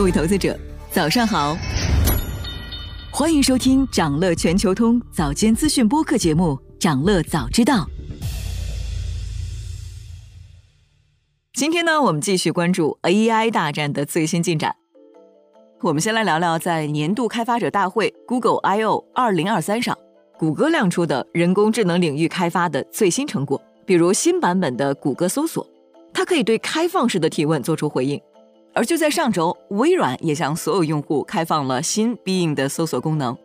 各位投资者，早上好！欢迎收听长乐全球通早间资讯播客节目《长乐早知道》。今天呢，我们继续关注 AI 大战的最新进展。我们先来聊聊在年度开发者大会 Google I/O 二零二三上，谷歌亮出的人工智能领域开发的最新成果，比如新版本的谷歌搜索，它可以对开放式的提问做出回应。而就在上周，微软也向所有用户开放了新 Bing 的搜索功能。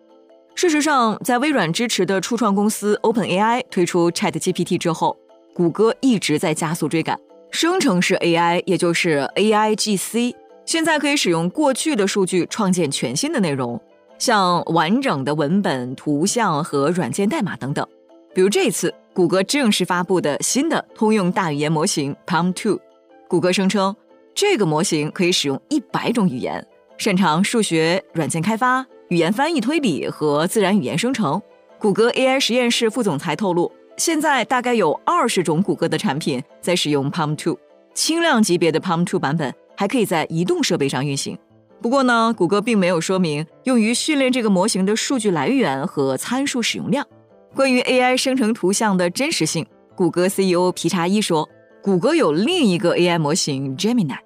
事实上，在微软支持的初创公司 OpenAI 推出 ChatGPT 之后，谷歌一直在加速追赶。生成式 AI，也就是 AIGC，现在可以使用过去的数据创建全新的内容，像完整的文本、图像和软件代码等等。比如这次，谷歌正式发布的新的通用大语言模型 PaLM 2，谷歌声称。这个模型可以使用一百种语言，擅长数学、软件开发、语言翻译、推理和自然语言生成。谷歌 AI 实验室副总裁透露，现在大概有二十种谷歌的产品在使用 PaLM 2，轻量级别的 PaLM 2版本还可以在移动设备上运行。不过呢，谷歌并没有说明用于训练这个模型的数据来源和参数使用量。关于 AI 生成图像的真实性，谷歌 CEO 皮查伊说，谷歌有另一个 AI 模型 Gemini。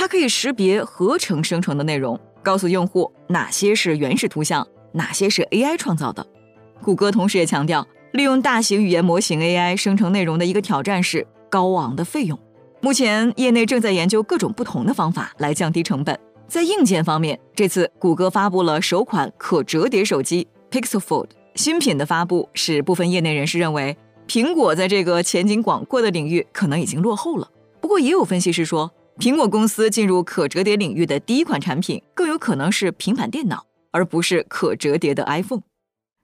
它可以识别合成生成的内容，告诉用户哪些是原始图像，哪些是 AI 创造的。谷歌同时也强调，利用大型语言模型 AI 生成内容的一个挑战是高昂的费用。目前，业内正在研究各种不同的方法来降低成本。在硬件方面，这次谷歌发布了首款可折叠手机 Pixel Fold。新品的发布使部分业内人士认为，苹果在这个前景广阔的领域可能已经落后了。不过，也有分析师说。苹果公司进入可折叠领域的第一款产品，更有可能是平板电脑，而不是可折叠的 iPhone。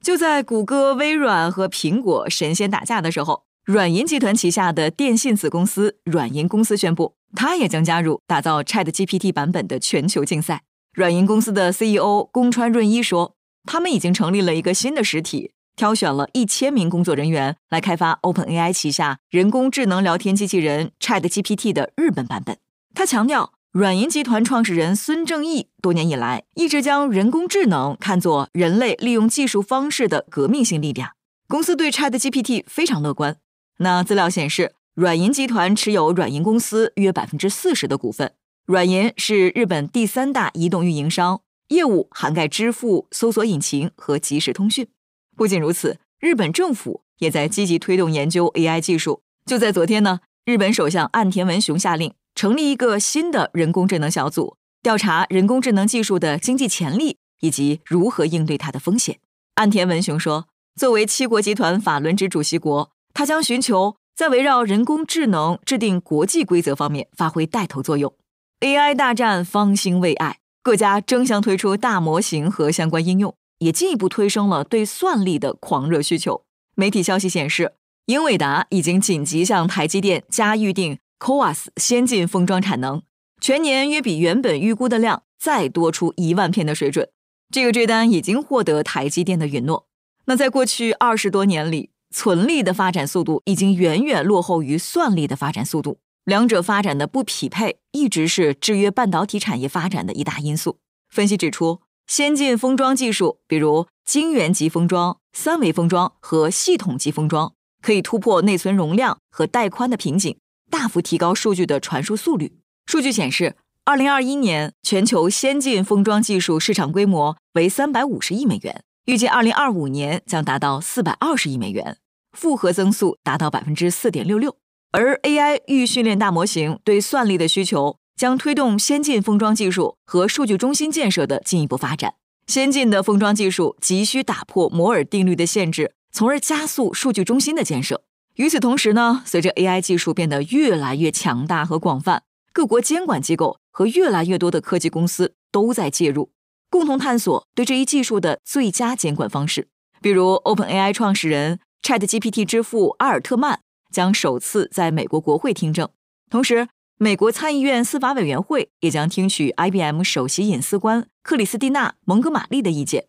就在谷歌、微软和苹果神仙打架的时候，软银集团旗下的电信子公司软银公司宣布，它也将加入打造 ChatGPT 版本的全球竞赛。软银公司的 CEO 宫川润一说，他们已经成立了一个新的实体，挑选了一千名工作人员来开发 OpenAI 旗下人工智能聊天机器人 ChatGPT 的日本版本。他强调，软银集团创始人孙正义多年以来一直将人工智能看作人类利用技术方式的革命性力量。公司对 ChatGPT 非常乐观。那资料显示，软银集团持有软银公司约百分之四十的股份。软银是日本第三大移动运营商，业务涵盖支付、搜索引擎和即时通讯。不仅如此，日本政府也在积极推动研究 AI 技术。就在昨天呢，日本首相岸田文雄下令。成立一个新的人工智能小组，调查人工智能技术的经济潜力以及如何应对它的风险。岸田文雄说：“作为七国集团法轮值主席国，他将寻求在围绕人工智能制定国际规则方面发挥带头作用。”AI 大战方兴未艾，各家争相推出大模型和相关应用，也进一步推升了对算力的狂热需求。媒体消息显示，英伟达已经紧急向台积电加预定。CoWoS 先进封装产能全年约比原本预估的量再多出一万片的水准，这个追单已经获得台积电的允诺。那在过去二十多年里，存力的发展速度已经远远落后于算力的发展速度，两者发展的不匹配一直是制约半导体产业发展的一大因素。分析指出，先进封装技术，比如晶圆级封装、三维封装和系统级封装，可以突破内存容量和带宽的瓶颈。大幅提高数据的传输速率。数据显示，二零二一年全球先进封装技术市场规模为三百五十亿美元，预计二零二五年将达到四百二十亿美元，复合增速达到百分之四点六六。而 AI 预训练大模型对算力的需求，将推动先进封装技术和数据中心建设的进一步发展。先进的封装技术急需打破摩尔定律的限制，从而加速数据中心的建设。与此同时呢，随着 AI 技术变得越来越强大和广泛，各国监管机构和越来越多的科技公司都在介入，共同探索对这一技术的最佳监管方式。比如，OpenAI 创始人 ChatGPT 之父阿尔特曼将首次在美国国会听证，同时，美国参议院司法委员会也将听取 IBM 首席隐私官克里斯蒂娜·蒙哥马利的意见。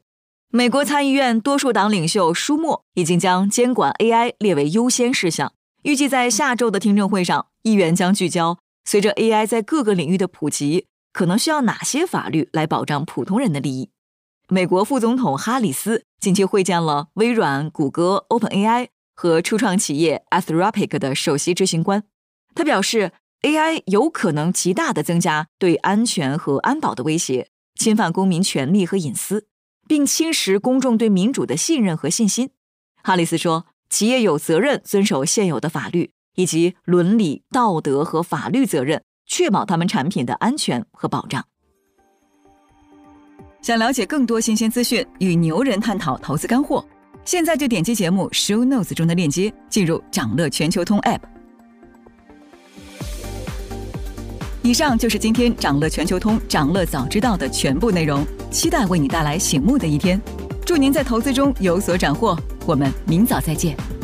美国参议院多数党领袖舒默已经将监管 AI 列为优先事项，预计在下周的听证会上，议员将聚焦随着 AI 在各个领域的普及，可能需要哪些法律来保障普通人的利益。美国副总统哈里斯近期会见了微软、谷歌、OpenAI 和初创企业 Anthropic 的首席执行官。他表示，AI 有可能极大的增加对安全和安保的威胁，侵犯公民权利和隐私，并侵蚀公众对民主的信任和信心。哈里斯说，企业有责任遵守现有的法律以及伦理、道德和法律责任，确保他们产品的安全和保障。想了解更多新鲜资讯，与牛人探讨投资干货，现在就点击节目 show notes 中的链接，进入掌乐全球通 app。以上就是今天掌乐全球通掌乐早知道的全部内容，期待为你带来醒目的一天。祝您在投资中有所斩获，我们明早再见。